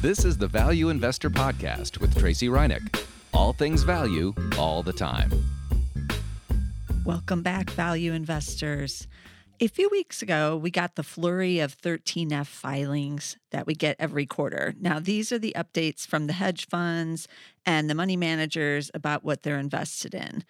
This is the Value Investor Podcast with Tracey Ryniec. All things value, all the time. Welcome back, value investors. A few weeks ago, we got the flurry of 13F filings that we get every quarter. Now, these are the updates from the hedge funds and the money managers about what they're invested in.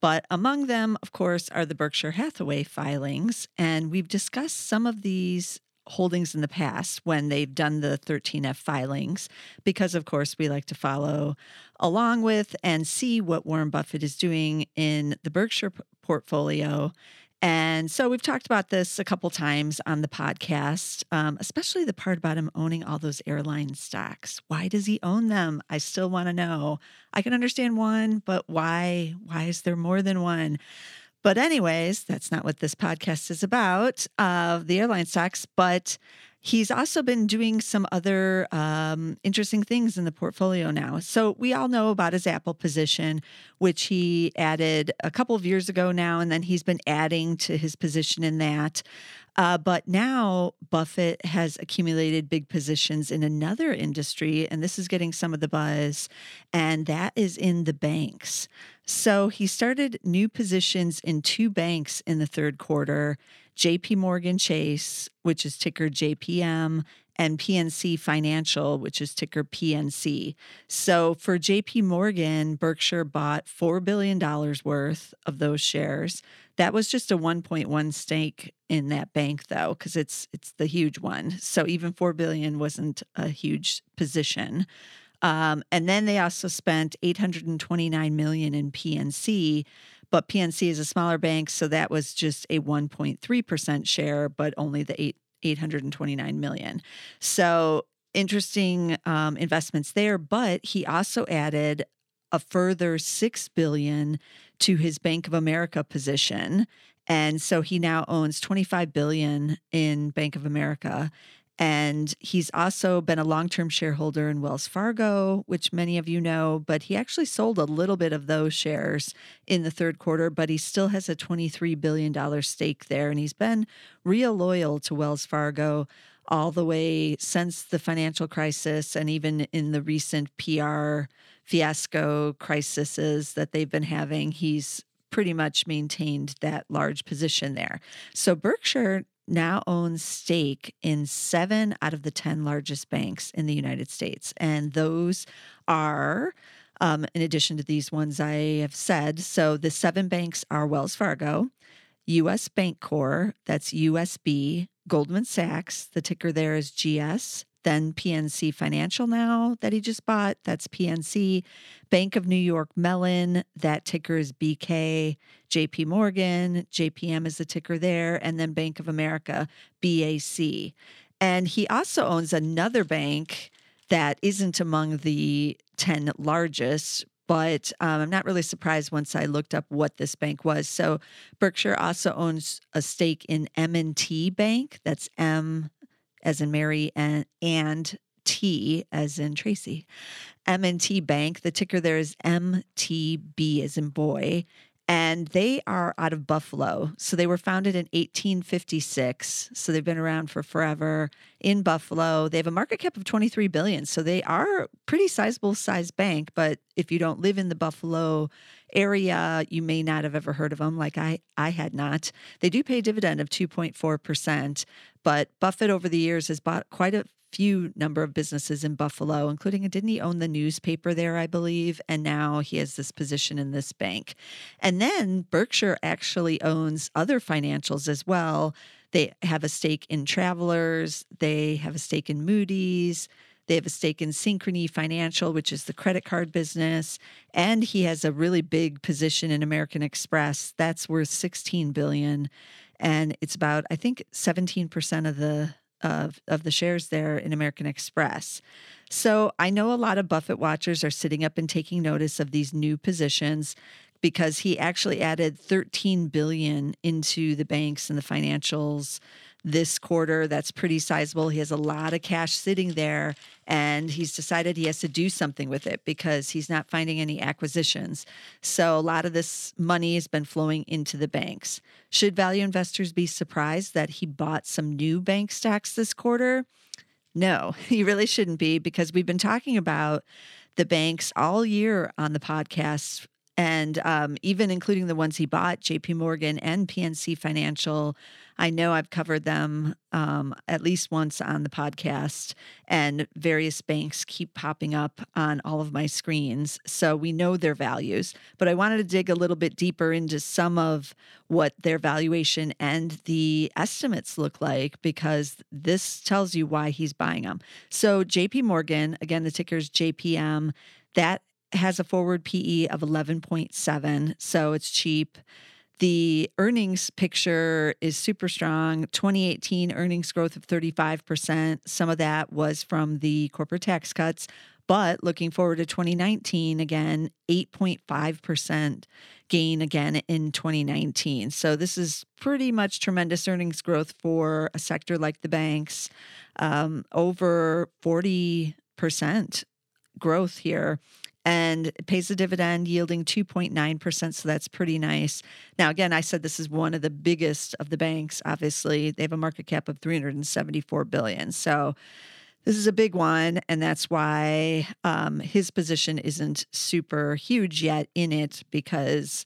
But among them, of course, are the Berkshire Hathaway filings. And we've discussed some of these holdings in the past when they've done the 13F filings, because of course we like to follow along with and see what Warren Buffett is doing in the Berkshire p- portfolio. And so we've talked about this a couple times on the podcast, um, especially the part about him owning all those airline stocks. Why does he own them? I still want to know. I can understand one, but why? Why is there more than one? But, anyways, that's not what this podcast is about, uh, the airline stocks. But he's also been doing some other um, interesting things in the portfolio now. So, we all know about his Apple position, which he added a couple of years ago now, and then he's been adding to his position in that. Uh, but now Buffett has accumulated big positions in another industry, and this is getting some of the buzz, and that is in the banks. So he started new positions in two banks in the third quarter JP Morgan Chase, which is ticker JPM, and PNC Financial, which is ticker PNC. So for JP Morgan, Berkshire bought $4 billion worth of those shares. That was just a 1.1 stake in that bank though because it's it's the huge one. So even 4 billion wasn't a huge position. Um, and then they also spent 829 million in PNC, but PNC is a smaller bank, so that was just a 1.3% share, but only the eight 829 million. So interesting um, investments there. But he also added a further six billion to his Bank of America position. And so he now owns 25 billion in Bank of America. And he's also been a long term shareholder in Wells Fargo, which many of you know, but he actually sold a little bit of those shares in the third quarter, but he still has a $23 billion stake there. And he's been real loyal to Wells Fargo all the way since the financial crisis and even in the recent PR fiasco crises that they've been having. He's pretty much maintained that large position there. So Berkshire now owns stake in seven out of the 10 largest banks in the United States. And those are, um, in addition to these ones I have said, so the seven banks are Wells Fargo, US Bancorp, that's USB, Goldman Sachs, the ticker there is GS, then PNC Financial now that he just bought, that's PNC. Bank of New York Mellon, that ticker is BK. JP Morgan, JPM is the ticker there, and then Bank of America, BAC. And he also owns another bank that isn't among the 10 largest, but um, I'm not really surprised once I looked up what this bank was. So Berkshire also owns a stake in M&T Bank. That's M as in Mary and, and T as in Tracy. M&T Bank, the ticker there is MTB as in boy, and they are out of Buffalo. So they were founded in 1856. So they've been around for forever in Buffalo. They have a market cap of 23 billion. So they are pretty sizable size bank, but if you don't live in the Buffalo area, you may not have ever heard of them like I I had not. They do pay a dividend of 2.4%, but Buffett over the years has bought quite a few number of businesses in Buffalo, including didn't he own the newspaper there, I believe, and now he has this position in this bank. And then Berkshire actually owns other financials as well. They have a stake in Travelers, they have a stake in Moody's, they have a stake in Synchrony Financial, which is the credit card business, and he has a really big position in American Express. That's worth 16 billion and it's about I think 17% of the of, of the shares there in American Express. So I know a lot of Buffett watchers are sitting up and taking notice of these new positions because he actually added 13 billion into the banks and the financials this quarter. That's pretty sizable. He has a lot of cash sitting there, and he's decided he has to do something with it because he's not finding any acquisitions. So, a lot of this money has been flowing into the banks. Should value investors be surprised that he bought some new bank stocks this quarter? No, you really shouldn't be because we've been talking about the banks all year on the podcast and um, even including the ones he bought, JP Morgan and PNC Financial. I know I've covered them um, at least once on the podcast, and various banks keep popping up on all of my screens. So we know their values, but I wanted to dig a little bit deeper into some of what their valuation and the estimates look like because this tells you why he's buying them. So JP Morgan, again, the ticker is JPM. That has a forward PE of 11.7, so it's cheap. The earnings picture is super strong. 2018 earnings growth of 35%. Some of that was from the corporate tax cuts, but looking forward to 2019, again, 8.5% gain again in 2019. So this is pretty much tremendous earnings growth for a sector like the banks, um, over 40% growth here and pays a dividend yielding 2.9%. So that's pretty nice. Now, again, I said this is one of the biggest of the banks. Obviously, they have a market cap of 374 billion. So this is a big one. And that's why um, his position isn't super huge yet in it because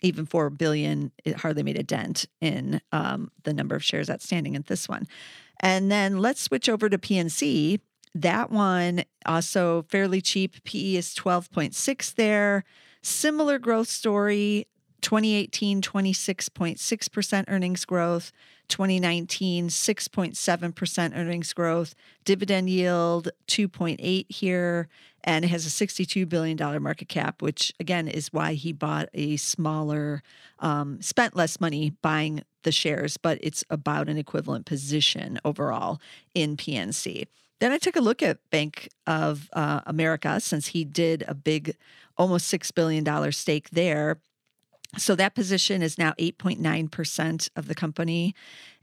even 4 billion, it hardly made a dent in um, the number of shares outstanding in this one. And then let's switch over to PNC. That one also fairly cheap. PE is 12.6 there. Similar growth story. 2018, 26.6% earnings growth. 2019, 6.7% earnings growth. Dividend yield, 2.8 here. And it has a $62 billion market cap, which again is why he bought a smaller, um, spent less money buying the shares, but it's about an equivalent position overall in PNC. Then I took a look at Bank of uh, America since he did a big, almost $6 billion stake there. So that position is now 8.9% of the company.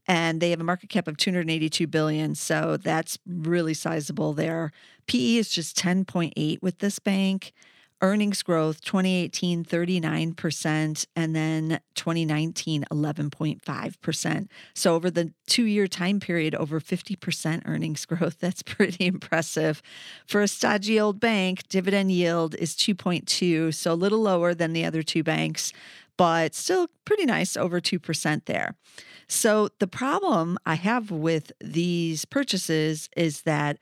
And they have a market cap of 282 billion. So that's really sizable there. PE is just 10.8 with this bank earnings growth 2018 39% and then 2019 11.5% so over the two year time period over 50% earnings growth. That's pretty impressive. For a stodgy old bank dividend yield is 2.2 so a little lower than the other two banks but still pretty nice over 2% there. So the problem i have with these purchases is that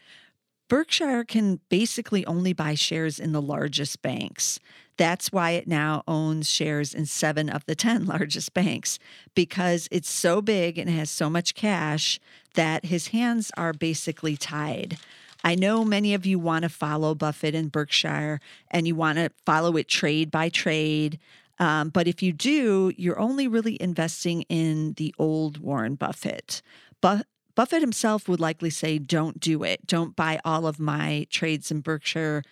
Berkshire can basically only buy shares in the largest banks. That's why it now owns shares in seven of the 10 largest banks because it's so big and has so much cash that his hands are basically tied. I know many of you want to follow Buffett and Berkshire and you want to follow it trade by trade. Um, but if you do, you're only really investing in the old Warren Buffett. But Buffett himself would likely say, don't do it. Don't buy all of my trades in Berkshire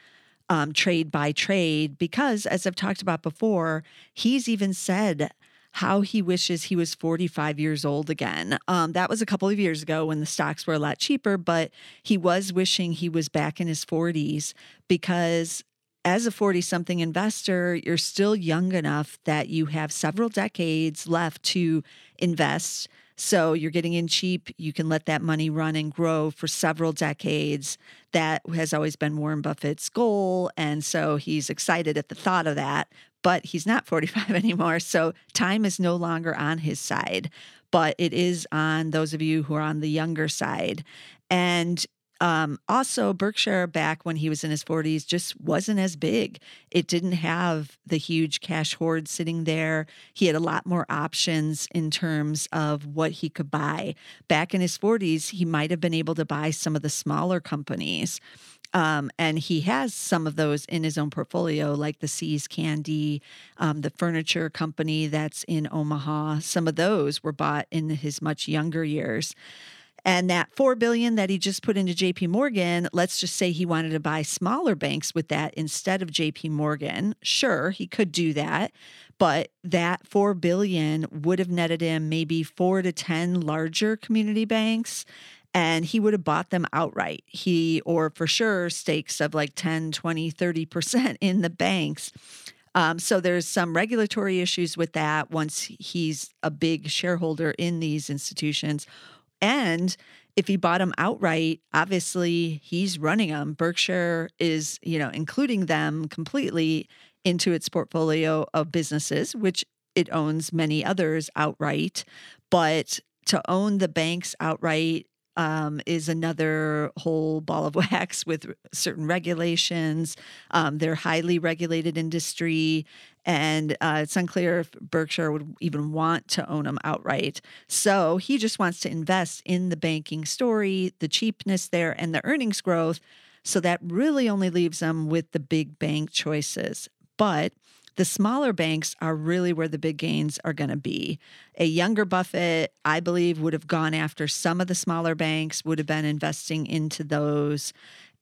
um, trade by trade, because as I've talked about before, he's even said how he wishes he was 45 years old again. Um, that was a couple of years ago when the stocks were a lot cheaper, but he was wishing he was back in his 40s because as a 40 something investor, you're still young enough that you have several decades left to invest so you're getting in cheap. You can let that money run and grow for several decades. That has always been Warren Buffett's goal. And so he's excited at the thought of that, but he's not 45 anymore. So time is no longer on his side, but it is on those of you who are on the younger side. And um, also, Berkshire back when he was in his 40s just wasn't as big. It didn't have the huge cash hoard sitting there. He had a lot more options in terms of what he could buy. Back in his 40s, he might have been able to buy some of the smaller companies. Um, and he has some of those in his own portfolio, like the See's Candy, um, the furniture company that's in Omaha. Some of those were bought in his much younger years. And that 4 billion that he just put into JP Morgan, let's just say he wanted to buy smaller banks with that instead of JP Morgan. Sure, he could do that, but that 4 billion would have netted him maybe 4 to 10 larger community banks and he would have bought them outright. He or for sure stakes of like 10, 20, 30% in the banks. Um, so there's some regulatory issues with that once he's a big shareholder in these institutions and if he bought them outright, obviously he's running them. Berkshire is, you know, including them completely into its portfolio of businesses, which it owns many others outright. But to own the banks outright um, is another whole ball of wax with certain regulations. Um, they're highly regulated industry, and uh, it's unclear if Berkshire would even want to own them outright. So he just wants to invest in the banking story, the cheapness there, and the earnings growth. So that really only leaves them with the big bank choices. But the smaller banks are really where the big gains are going to be. A younger Buffett, I believe, would have gone after some of the smaller banks, would have been investing into those.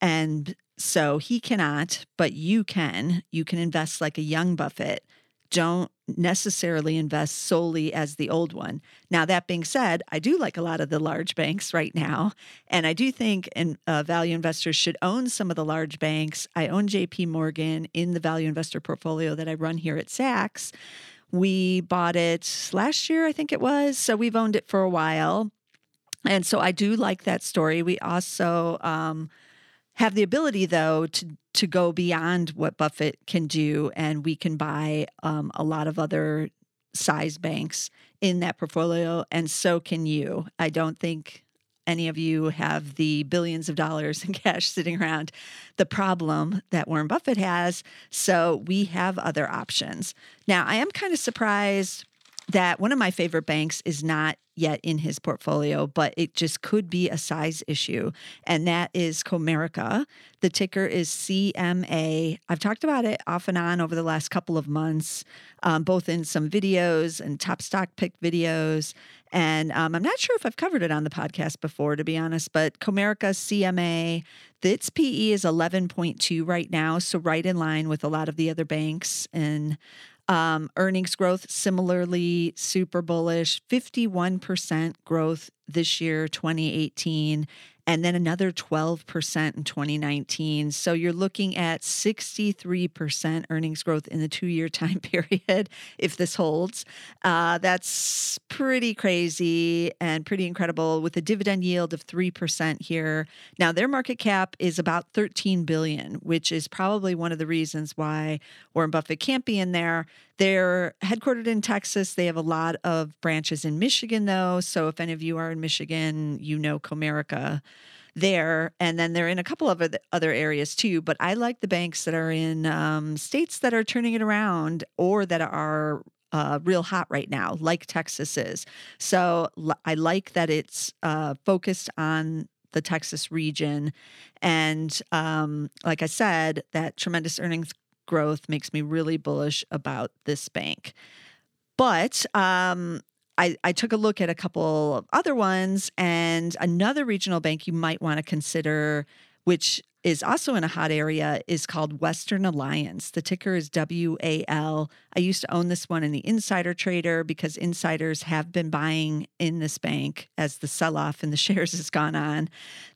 And so he cannot, but you can. You can invest like a young Buffett don't necessarily invest solely as the old one. Now, that being said, I do like a lot of the large banks right now. And I do think and, uh, value investors should own some of the large banks. I own JP Morgan in the value investor portfolio that I run here at Zacks. We bought it last year, I think it was. So we've owned it for a while. And so I do like that story. We also, um, have the ability though to to go beyond what Buffett can do, and we can buy um, a lot of other size banks in that portfolio, and so can you. I don't think any of you have the billions of dollars in cash sitting around the problem that Warren Buffett has. So we have other options. Now, I am kind of surprised that one of my favorite banks is not yet in his portfolio, but it just could be a size issue. And that is Comerica. The ticker is CMA. I've talked about it off and on over the last couple of months, um, both in some videos and top stock pick videos. And um, I'm not sure if I've covered it on the podcast before, to be honest, but Comerica CMA, its PE is 11.2 right now. So, right in line with a lot of the other banks. And um, earnings growth, similarly super bullish, 51% growth this year, 2018 and then another 12% in 2019. So you're looking at 63% earnings growth in the two year time period if this holds. Uh, that's pretty crazy and pretty incredible with a dividend yield of 3% here. Now, their market cap is about 13 billion, which is probably one of the reasons why Warren Buffett can't be in there. They're headquartered in Texas. They have a lot of branches in Michigan, though. So if any of you are in Michigan, you know Comerica there. And then they're in a couple of other areas too. But I like the banks that are in um, states that are turning it around or that are uh, real hot right now, like Texas is. So I like that it's uh, focused on the Texas region. And um, like I said, that tremendous earnings growth makes me really bullish about this bank. But um, I, I took a look at a couple of other ones and another regional bank you might want to consider, which is also in a hot area, is called Western Alliance. The ticker is WAL. I used to own this one in the insider trader because insiders have been buying in this bank as the sell off in the shares has gone on.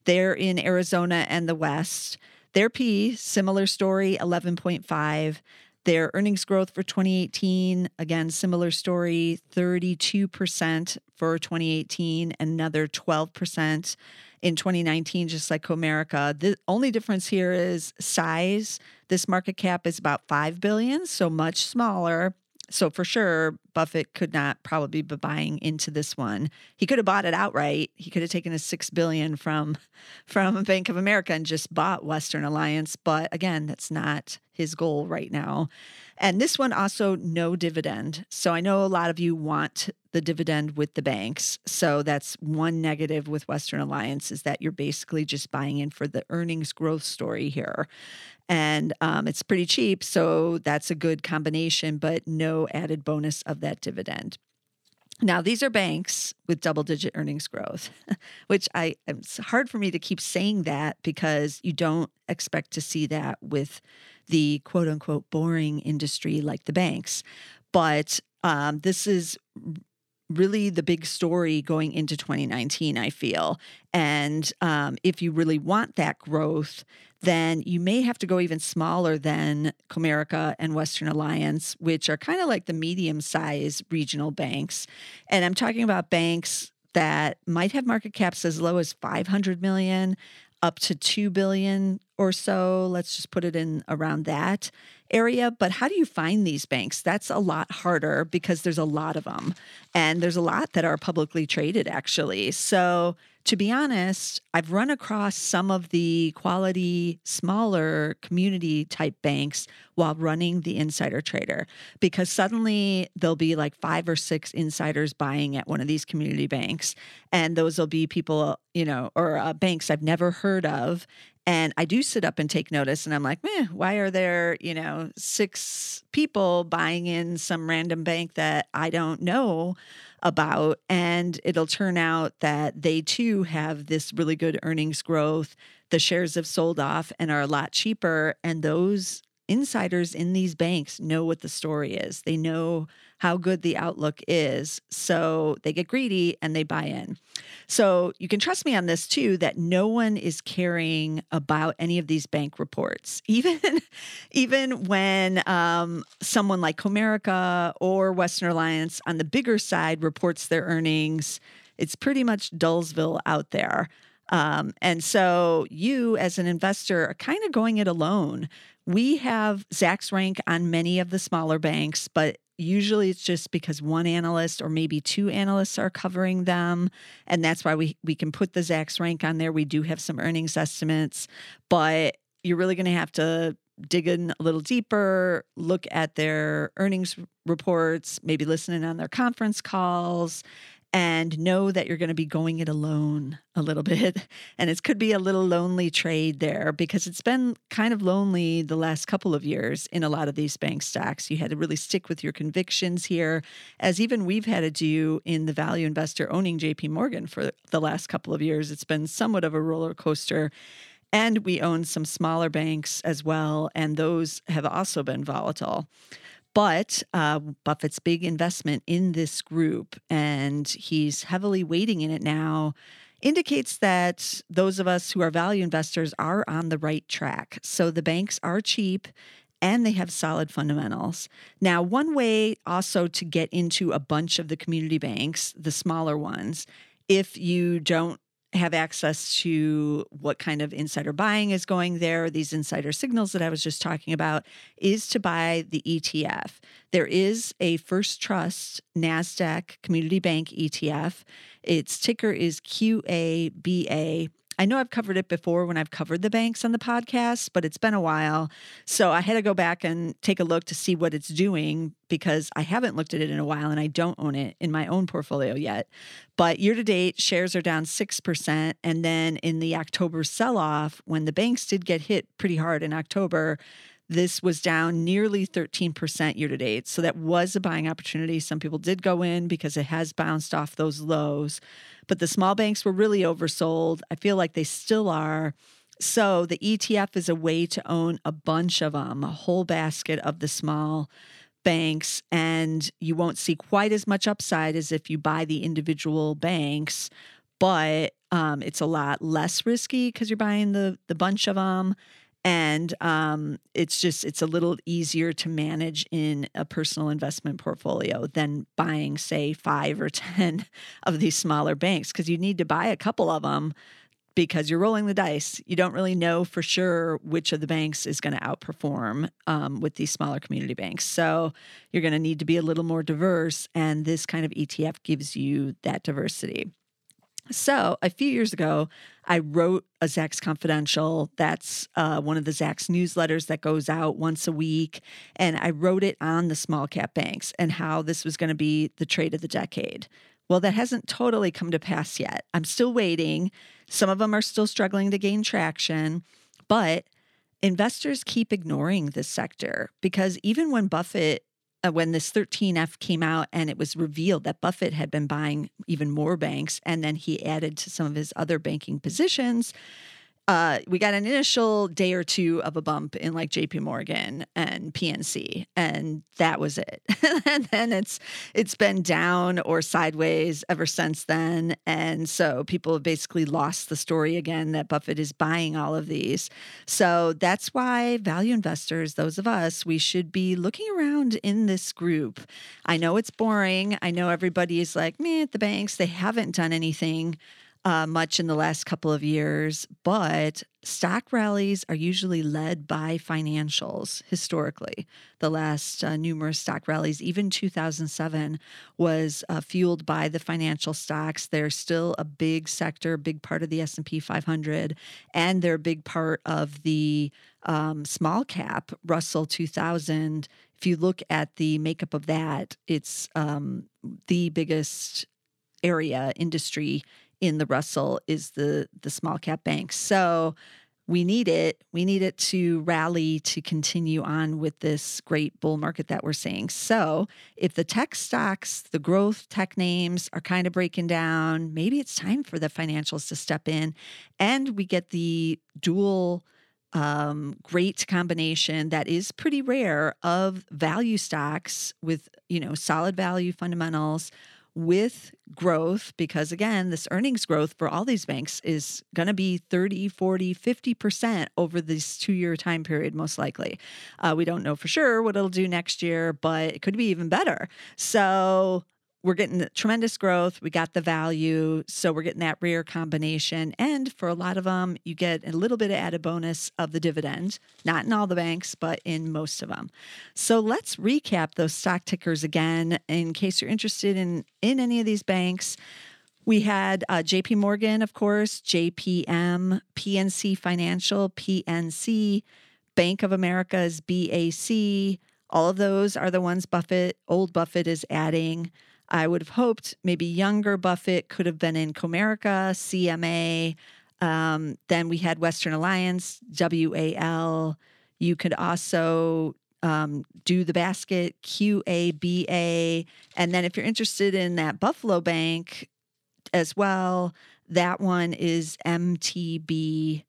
They're in Arizona and the West. Their P, similar story, 11.5. Their earnings growth for 2018, again, similar story, 32% for 2018, another 12% in 2019, just like Comerica. The only difference here is size. This market cap is about 5 billion, so much smaller. So for sure, Buffett could not probably be buying into this one. He could have bought it outright. He could have taken a six billion from from Bank of America and just bought Western Alliance. But again, that's not his goal right now. And this one also no dividend. So I know a lot of you want the dividend with the banks. So that's one negative with Western Alliance is that you're basically just buying in for the earnings growth story here. And um, it's pretty cheap. So that's a good combination, but no added bonus of that dividend. Now, these are banks with double digit earnings growth, which I it's hard for me to keep saying that because you don't expect to see that with the quote unquote boring industry like the banks. But um, this is really the big story going into 2019, I feel. And um, if you really want that growth, then you may have to go even smaller than Comerica and Western Alliance, which are kind of like the medium size regional banks. And I'm talking about banks that might have market caps as low as 500 million up to 2 billion or so. Let's just put it in around that area. But how do you find these banks? That's a lot harder because there's a lot of them. And there's a lot that are publicly traded, actually. So to be honest, I've run across some of the quality, smaller community type banks while running the insider trader because suddenly there'll be like five or six insiders buying at one of these community banks. And those will be people, you know, or uh, banks I've never heard of. And I do sit up and take notice, and I'm like, man, why are there, you know, six people buying in some random bank that I don't know about? And it'll turn out that they too have this really good earnings growth. The shares have sold off and are a lot cheaper. And those insiders in these banks know what the story is. They know how good the outlook is. So they get greedy and they buy in. So you can trust me on this too that no one is caring about any of these bank reports. Even even when um, someone like Comerica or Western Alliance on the bigger side reports their earnings, it's pretty much Dullsville out there. Um, and so you, as an investor, are kind of going it alone. We have Zacks rank on many of the smaller banks, but usually it's just because one analyst or maybe two analysts are covering them and that's why we we can put the Zacks rank on there. We do have some earnings estimates but you're really going to have to dig in a little deeper look at their earnings reports maybe listening on their conference calls and know that you're going to be going it alone a little bit. And it could be a little lonely trade there because it's been kind of lonely the last couple of years in a lot of these bank stocks. You had to really stick with your convictions here, as even we've had to do in the value investor owning JP Morgan for the last couple of years. It's been somewhat of a roller coaster. And we own some smaller banks as well, and those have also been volatile. But uh, Buffett's big investment in this group, and he's heavily weighting in it now, indicates that those of us who are value investors are on the right track. So the banks are cheap and they have solid fundamentals. Now, one way also to get into a bunch of the community banks, the smaller ones, if you don't have access to what kind of insider buying is going there, these insider signals that I was just talking about, is to buy the ETF. There is a First Trust NASDAQ Community Bank ETF. Its ticker is QABA. I know I've covered it before when I've covered the banks on the podcast, but it's been a while. So I had to go back and take a look to see what it's doing because I haven't looked at it in a while and I don't own it in my own portfolio yet. But year to date, shares are down 6%. And then in the October sell off, when the banks did get hit pretty hard in October, this was down nearly 13% year to date. So that was a buying opportunity. Some people did go in because it has bounced off those lows, but the small banks were really oversold. I feel like they still are. So the ETF is a way to own a bunch of them, a whole basket of the small banks, and you won't see quite as much upside as if you buy the individual banks, but um, it's a lot less risky because you're buying the the bunch of them and um, it's just it's a little easier to manage in a personal investment portfolio than buying say five or ten of these smaller banks because you need to buy a couple of them because you're rolling the dice. You don't really know for sure which of the banks is going to outperform um, with these smaller community banks. So you're going to need to be a little more diverse and this kind of etf gives you that diversity so a few years ago, I wrote a Zacks Confidential. That's uh, one of the Zacks newsletters that goes out once a week. And I wrote it on the small cap banks and how this was going to be the trade of the decade. Well, that hasn't totally come to pass yet. I'm still waiting. Some of them are still struggling to gain traction, but investors keep ignoring this sector because even when Buffett uh, when this 13F came out and it was revealed that Buffett had been buying even more banks and then he added to some of his other banking positions, uh, we got an initial day or two of a bump in like JP Morgan and PNC, and that was it. and then it's it's been down or sideways ever since then. And so people have basically lost the story again that Buffett is buying all of these. So that's why value investors, those of us, we should be looking around in this group. I know it's boring. I know everybody is like, me at the banks, they haven't done anything uh, much in the last couple of years, but stock rallies are usually led by financials historically. The last uh, numerous stock rallies, even 2007, was uh, fueled by the financial stocks. They're still a big sector, big part of the S&P 500, and they're a big part of the um, small cap Russell 2000. If you look at the makeup of that, it's um, the biggest area industry in the Russell is the the small cap banks. So we need it. We need it to rally to continue on with this great bull market that we're seeing. So, if the tech stocks, the growth tech names are kind of breaking down, maybe it's time for the financials to step in and we get the dual um, great combination that is pretty rare of value stocks with, you know, solid value fundamentals with growth because again this earnings growth for all these banks is going to be 30 40 50% over this two year time period most likely. Uh, we don't know for sure what it'll do next year but it could be even better. So we're getting tremendous growth. We got the value. So we're getting that rare combination. And for a lot of them, you get a little bit of added bonus of the dividend, not in all the banks, but in most of them. So let's recap those stock tickers again in case you're interested in, in any of these banks. We had uh, JP Morgan, of course, JPM, PNC Financial, PNC, Bank of America's BAC. All of those are the ones Buffett, old Buffett is adding. I would have hoped maybe younger Buffett could have been in Comerica, CMA. Um, then we had Western Alliance, WAL. You could also um, do the basket, QABA. And then if you're interested in that Buffalo Bank as well, that one is MTB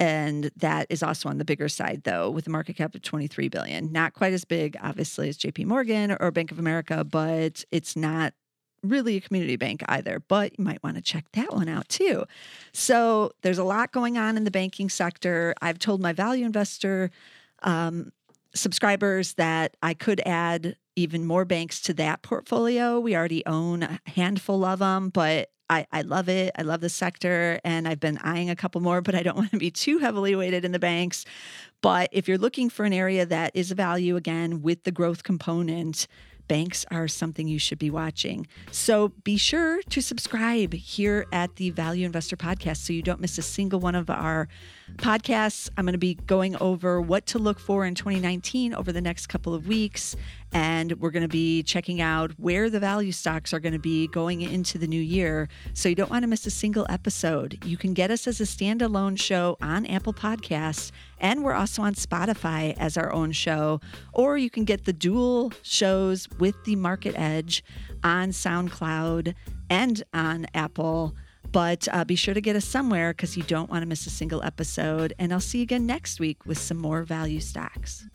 and that is also on the bigger side though with a market cap of 23 billion. Not quite as big obviously as jp morgan or bank of america but it's not really a community bank either. But you might want to check that one out too. So there's a lot going on in the banking sector. I've told my value investor um, subscribers that i could add even more banks to that portfolio. We already own a handful of them but I, I love it. I love the sector and I've been eyeing a couple more, but I don't want to be too heavily weighted in the banks. But if you're looking for an area that is a value again with the growth component, banks are something you should be watching. So be sure to subscribe here at the Value Investor Podcast so you don't miss a single one of our podcasts. I'm going to be going over what to look for in 2019 over the next couple of weeks. And we're going to be checking out where the value stocks are going to be going into the new year. So you don't want to miss a single episode. You can get us as a standalone show on Apple Podcasts, and we're also on Spotify as our own show. Or you can get the dual shows with the Market Edge on SoundCloud and on Apple. But uh, be sure to get us somewhere because you don't want to miss a single episode. And I'll see you again next week with some more value stocks.